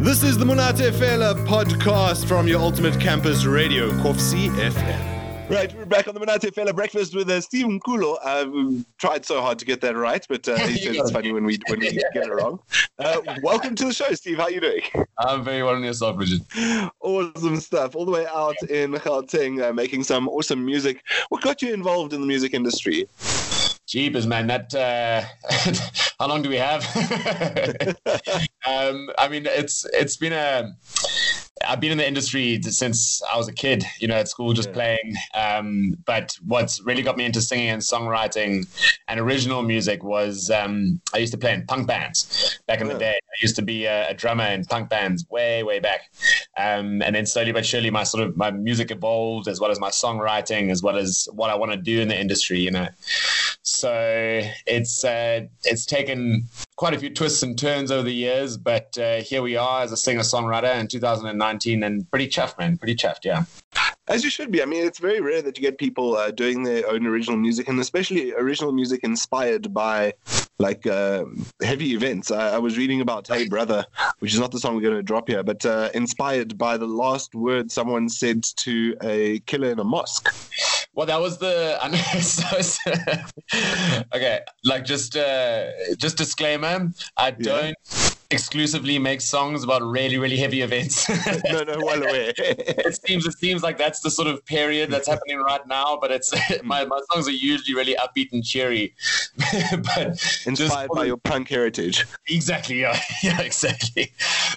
This is the Monate Fela podcast from your ultimate campus radio, Kovsie FM. Right, we're back on the Monate Fela Breakfast with uh, Stephen Kulo. I've tried so hard to get that right, but uh, he says it's funny when we when we get it wrong. Uh, welcome to the show, Steve. How are you doing? I'm very well on yourself, Richard. Awesome stuff. All the way out in Gauteng, uh, making some awesome music. What got you involved in the music industry? Jeepers, man. That uh, how long do we have? um, I mean, it's it's been a. I've been in the industry since I was a kid, you know, at school just yeah. playing. Um, but what's really got me into singing and songwriting and original music was um, I used to play in punk bands back in yeah. the day. I used to be a, a, drummer in punk bands way, way back. Um, and then slowly but surely, my sort of my music evolved as well as my songwriting, as well as what I want to do in the industry, you know. So it's uh, it's taken quite a few twists and turns over the years, but uh, here we are as a singer songwriter in 2019, and pretty chuffed, man. Pretty chuffed, yeah. As you should be. I mean, it's very rare that you get people uh, doing their own original music, and especially original music inspired by like uh, heavy events. I, I, was reading about Hey Brother, which is not the song we're going to drop here, but uh, inspired by the last word someone said to a killer in a mosque. Well, that was the. I know, okay, like just uh, just disclaimer. I don't. Yeah exclusively make songs about really, really heavy events. no, no, well aware. it seems it seems like that's the sort of period that's happening right now. But it's my, my songs are usually really upbeat and cheery. but inspired by your punk heritage. Exactly. Yeah. Yeah. Exactly.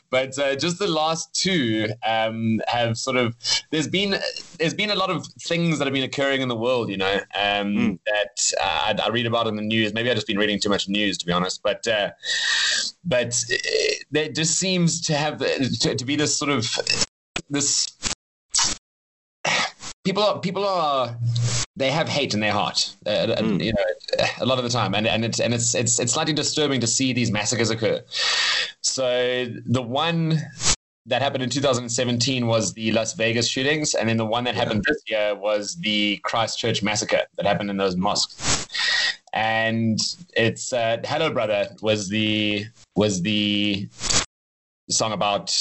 But uh, just the last two um, have sort of there's been there's been a lot of things that have been occurring in the world. You know um, mm. that uh, I, I, read about in the news. Maybe I've just been reading too much news to be honest. But uh, but there just seems to have to, to be this sort of this people are people are they have hate in their heart, uh, mm. you know, a lot of the time, and and it's and it's it's it's slightly disturbing to see these massacres occur. So the one that happened in 2017 was the Las Vegas shootings, and then the one that yeah. happened this year was the Christchurch massacre that happened in those mosques. And it's uh, "Hello Brother" was the was the song about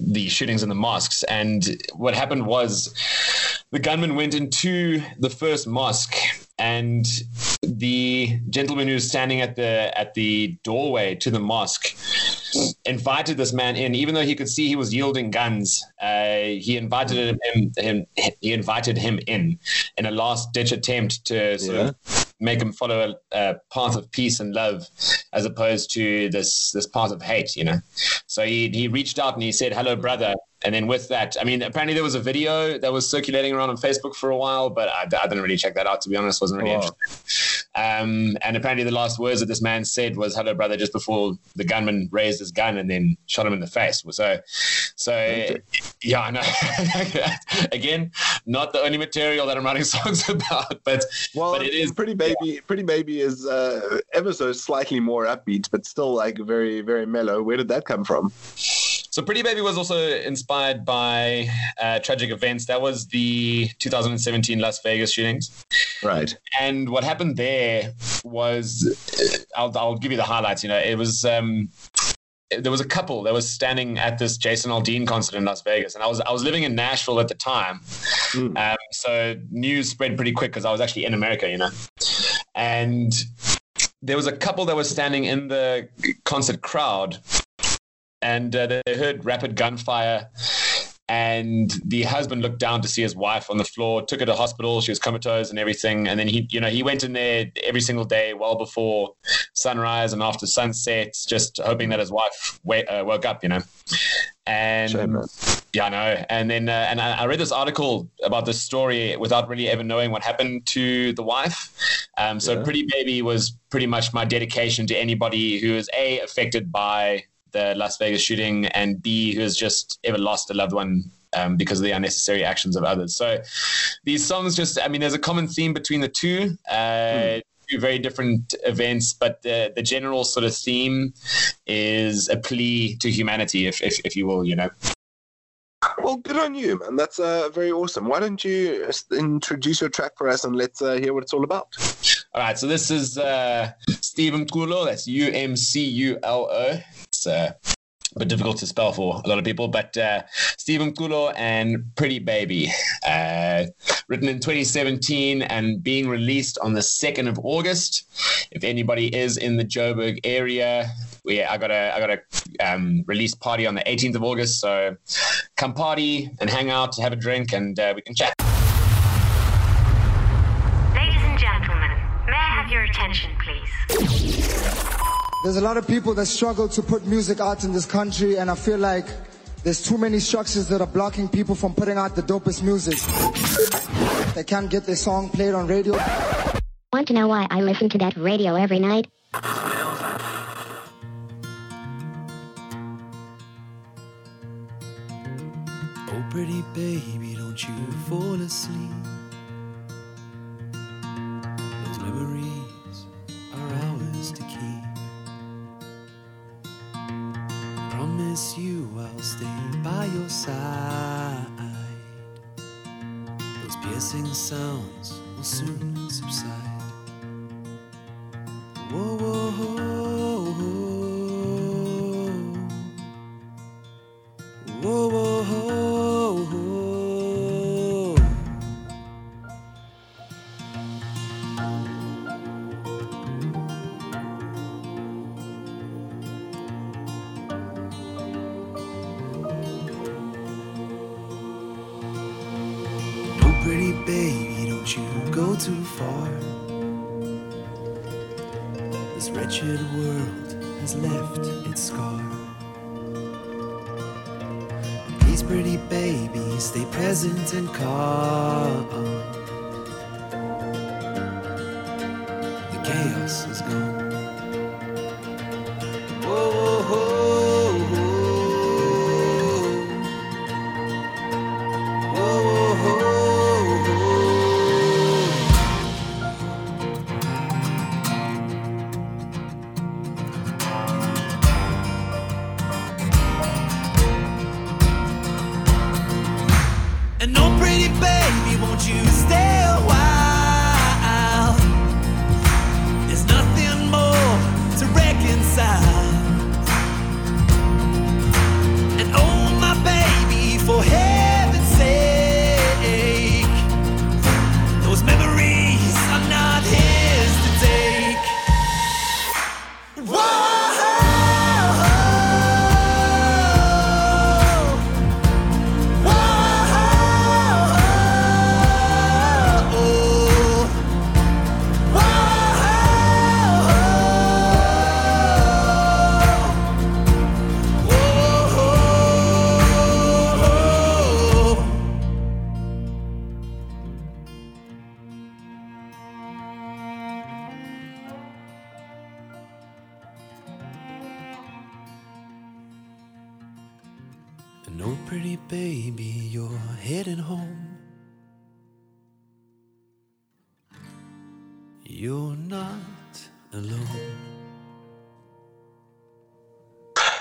the shootings in the mosques. And what happened was the gunman went into the first mosque and the gentleman who was standing at the at the doorway to the mosque invited this man in, even though he could see he was yielding guns. Uh, he invited him, him, He invited him in in a last ditch attempt to sort yeah. of make him follow a, a, path of peace and love, as opposed to this this path of hate. You know, so he he reached out and he said, "Hello, brother." and then with that, I mean, apparently there was a video that was circulating around on Facebook for a while, but I, I didn't really check that out to be honest. wasn't really oh. interested. Um, and apparently the last words that this man said was "Hello, brother," just before the gunman raised his gun and then shot him in the face. So, so yeah, I know. Again, not the only material that I'm writing songs about, but well, but it is pretty baby. Yeah. Pretty baby is uh, ever so slightly more upbeat, but still like very very mellow. Where did that come from? So Pretty Baby was also inspired by uh, tragic events. That was the 2017 Las Vegas shootings. Right. And what happened there was, uh, I'll, I'll give you the highlights. You know, it was. Um, there was a couple that was standing at this Jason Aldean concert in Las Vegas, and I was I was living in Nashville at the time, mm. um, so news spread pretty quick because I was actually in America, you know, and there was a couple that was standing in the concert crowd and uh, they heard rapid gunfire. And the husband looked down to see his wife on the floor, took her to hospital. She was comatose and everything. And then he, you know, he went in there every single day, well before sunrise and after sunset, just hoping that his wife w- uh, woke up. You know, and Shame, yeah, I know. And then, uh, and I, I, read this article about this story without really ever knowing what happened to the wife. Um, so, yeah. Pretty Baby was pretty much my dedication to anybody who is a affected by the Las Vegas shooting, and B, who has just ever lost a loved one um, because of the unnecessary actions of others. So these songs just, I mean, there's a common theme between the two. Uh, mm. Two very different events, but the, the general sort of theme is a plea to humanity, if, if, if you will, you know. Well, good on you, man. That's uh, very awesome. Why don't you introduce your track for us and let's uh, hear what it's all about? All right, so this is uh, Stephen Kulo. That's U M C U L O. Uh, but difficult to spell for a lot of people. But uh, Stephen Kulo and Pretty Baby, uh, written in 2017 and being released on the 2nd of August. If anybody is in the Joburg area, we I got a I got a um, release party on the 18th of August. So come party and hang out, have a drink, and uh, we can chat. There's a lot of people that struggle to put music out in this country, and I feel like there's too many structures that are blocking people from putting out the dopest music. They can't get their song played on radio. Want to know why I listen to that radio every night? Oh, pretty baby, don't you fall asleep. Promise you I'll stay by your side. Those piercing sounds will soon subside. Go too far. This wretched world has left its scar. Please, pretty baby, stay present and calm. The chaos is gone. And oh, pretty baby, And oh, pretty baby, you're heading home. You're not alone.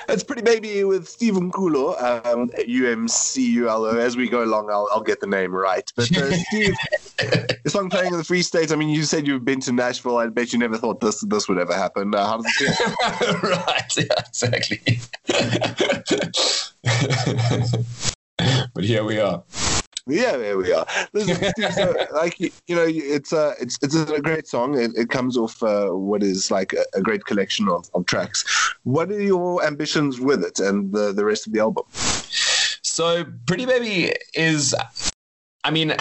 It's Pretty Baby with Stephen Kulo, um, UMCULO. As we go along, I'll, I'll get the name right. But uh, Steve, the song playing in the Free States. I mean, you said you've been to Nashville. I bet you never thought this this would ever happen. Uh, how does it feel? right, yeah, exactly. but here we are. Yeah, there we are. Listen, so, like you know, it's a it's it's a great song. It, it comes off uh, what is like a, a great collection of, of tracks. What are your ambitions with it and the the rest of the album? So, Pretty Baby is. I mean,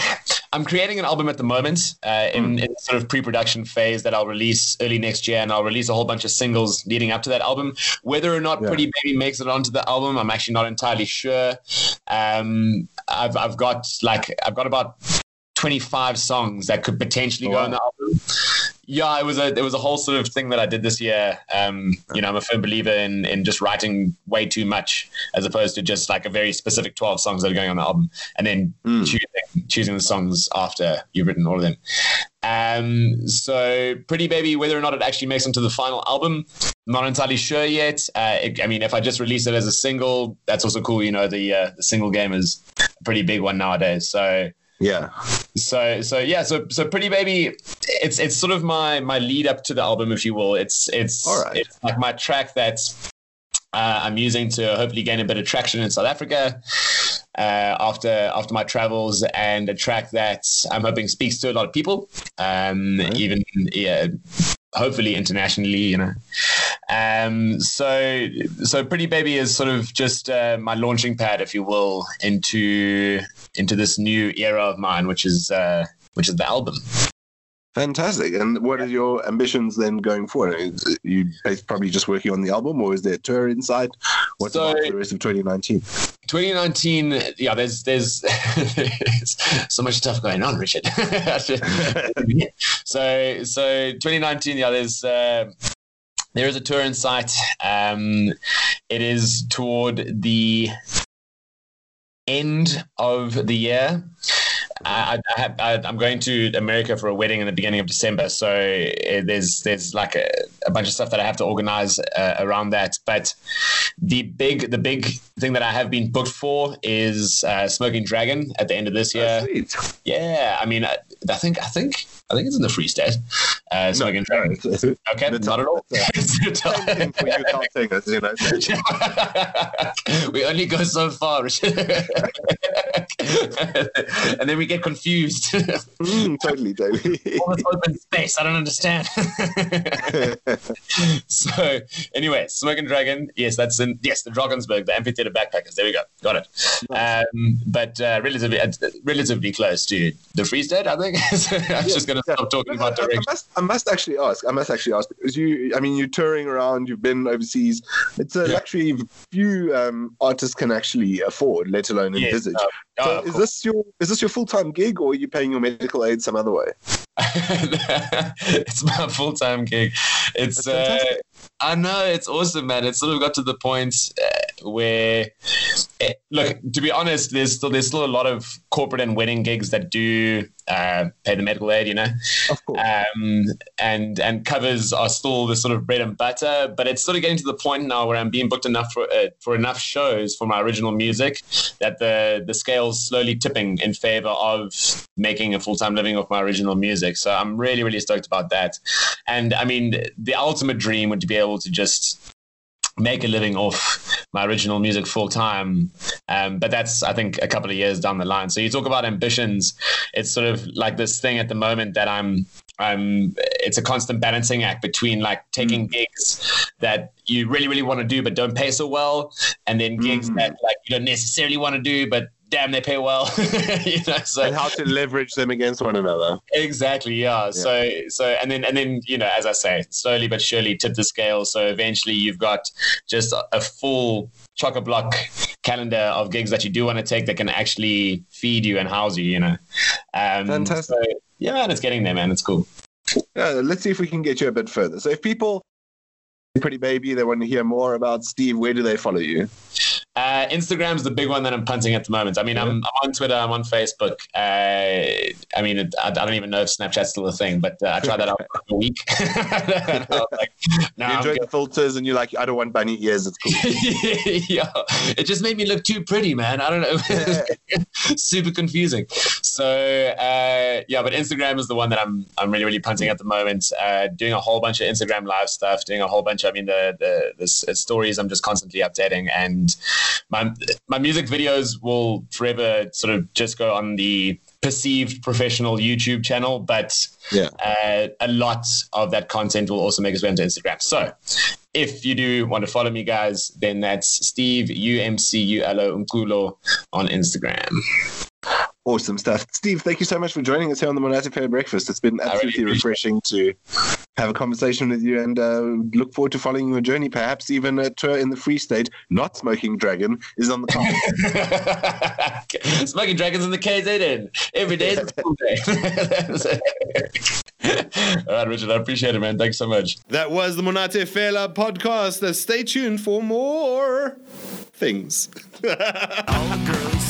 I'm creating an album at the moment uh, in, in sort of pre-production phase that I'll release early next year, and I'll release a whole bunch of singles leading up to that album. Whether or not Yeah. Pretty Baby makes it onto the album, I'm actually not entirely sure. Um, I've I've got like I've got about 25 songs that could potentially go Wow. on the album. Yeah, it was a it was a whole sort of thing that I did this year. Um, you know, I'm a firm believer in in just writing way too much as opposed to just like a very specific 12 songs that are going on the album and then Mm. choosing choosing the songs after you've written all of them. Um, so Pretty Baby, whether or not it actually makes into the final album, not entirely sure yet. Uh, it, I mean, if I just release it as a single, that's also cool. You know, the uh, the single game is a pretty big one nowadays. So Yeah, so so yeah so so pretty baby it's it's sort of my my lead up to the album if you will it's it's All right. it's like my track that's uh, I'm using to hopefully gain a bit of traction in South Africa uh, after after my travels, and a track that I'm hoping speaks to a lot of people, um, even yeah, hopefully internationally, you know. Um, so so Pretty Baby is sort of just uh, my launching pad, if you will, into into this new era of mine, which is uh, which is the album. Fantastic. And what are your ambitions then going forward? Is you probably just working on the album, or is there a tour inside? What's So- the rest of 2019? 2019, yeah, there's there's, there's so much stuff going on, Richard. so so 2019, yeah, there's uh, there is a tour in sight. Um, it is toward the end of the year. I, I have, I, I'm going to America for a wedding in the beginning of December, so uh, there's there's like a, a bunch of stuff that I have to organize uh, around that. But the big the big thing that I have been booked for is uh, Smoking Dragon at the end of this year. Oh. Yeah, I mean, I, I think I think I think it's in the Free State. Uh, Smoking Dragon. It's- Okay, That's not at all. that's Same thing for you top singers, you know. we only go so far, and then we get confused. Mm, totally, totally. All this open space, I don't understand. so, anyway, Smoking Dragon, yes, that's in yes, the Drakensberg, the amphitheater backpackers. There we go, got it. Um, but uh, relatively, uh, relatively close to the Free State, I think. So I'm just going to stop talking about I, I must, I must actually ask. I must actually ask because you. I mean, you're touring around. You've been overseas. It's a Yeah. luxury few um, artists can actually afford, let alone envisage. so, oh, is course. this your is this your full time gig, or are you paying your medical aid some other way? it's my full time gig. It's uh. I know it's awesome, man. It's sort of got to the point uh, where, eh, look, to be honest, there's still there's still a lot of corporate and wedding gigs that do uh, pay the medical aid, you know, Of course. um, and and covers are still the sort of bread and butter. But it's sort of getting to the point now where I'm being booked enough for uh, for enough shows for my original music that the the scale's slowly tipping in favor of making a full time living off my original music. So I'm really really stoked about that. And I mean, the ultimate dream would be able to just make a living off my original music full time. Um, but that's, I think, a couple of years down the line. So you talk about ambitions. It's sort of like this thing at the moment that I'm. I'm. It's a constant balancing act between like taking gigs that you really, really want to do but don't pay so well, and then gigs Mm. that like you don't necessarily want to do but damn they pay well. you know, so and how to leverage them against one another. Exactly, yeah. So so and then and then you know, as I say, slowly but surely tip the scale. So eventually you've got just a, full chock a block calendar of gigs that you do want to take that can actually feed you and house you, you know. Um, Fantastic. so, yeah, man, it's getting there, man. It's cool. Uh, let's see if we can get you a bit further. So, if people, pretty baby, they want to hear more about Steve, where do they follow you? Uh, Instagram's the big one that I'm punting at the moment. I mean, I'm, I'm on Twitter, I'm on Facebook. Uh, I mean, it, I, I don't even know if Snapchat's still a thing, but uh, I tried that out for a week. And I was like, no, you enjoy the filters and you're like, I don't want bunny ears. It's cool. yeah, it just made me look too pretty, man. I don't know, super confusing. So uh, yeah, but Instagram is the one that I'm I'm really really punting at the moment. Uh, doing a whole bunch of Instagram live stuff, doing a whole bunch. Of, I mean, the the, the s- stories I'm just constantly updating, and my my music videos will forever sort of just go on the perceived professional YouTube channel, but Yeah. uh, a lot of that content will also make its way onto Instagram. So if you do want to follow me, guys, then that's Steve U M C U L O Umculo on Instagram. Awesome stuff. Steve, thank you so much for joining us here on the Monate Breakfast. It's been absolutely appreciate refreshing to have a conversation with you and uh, look forward to following your journey. Perhaps even a tour in the Free State, not Smoking Dragon, is on the cards. Smoking Dragons in the KZN. Every day is a school day. All right, Richard, I appreciate it, man. Thanks so much. That was the Monate Fela podcast. Stay tuned for more things. All the girls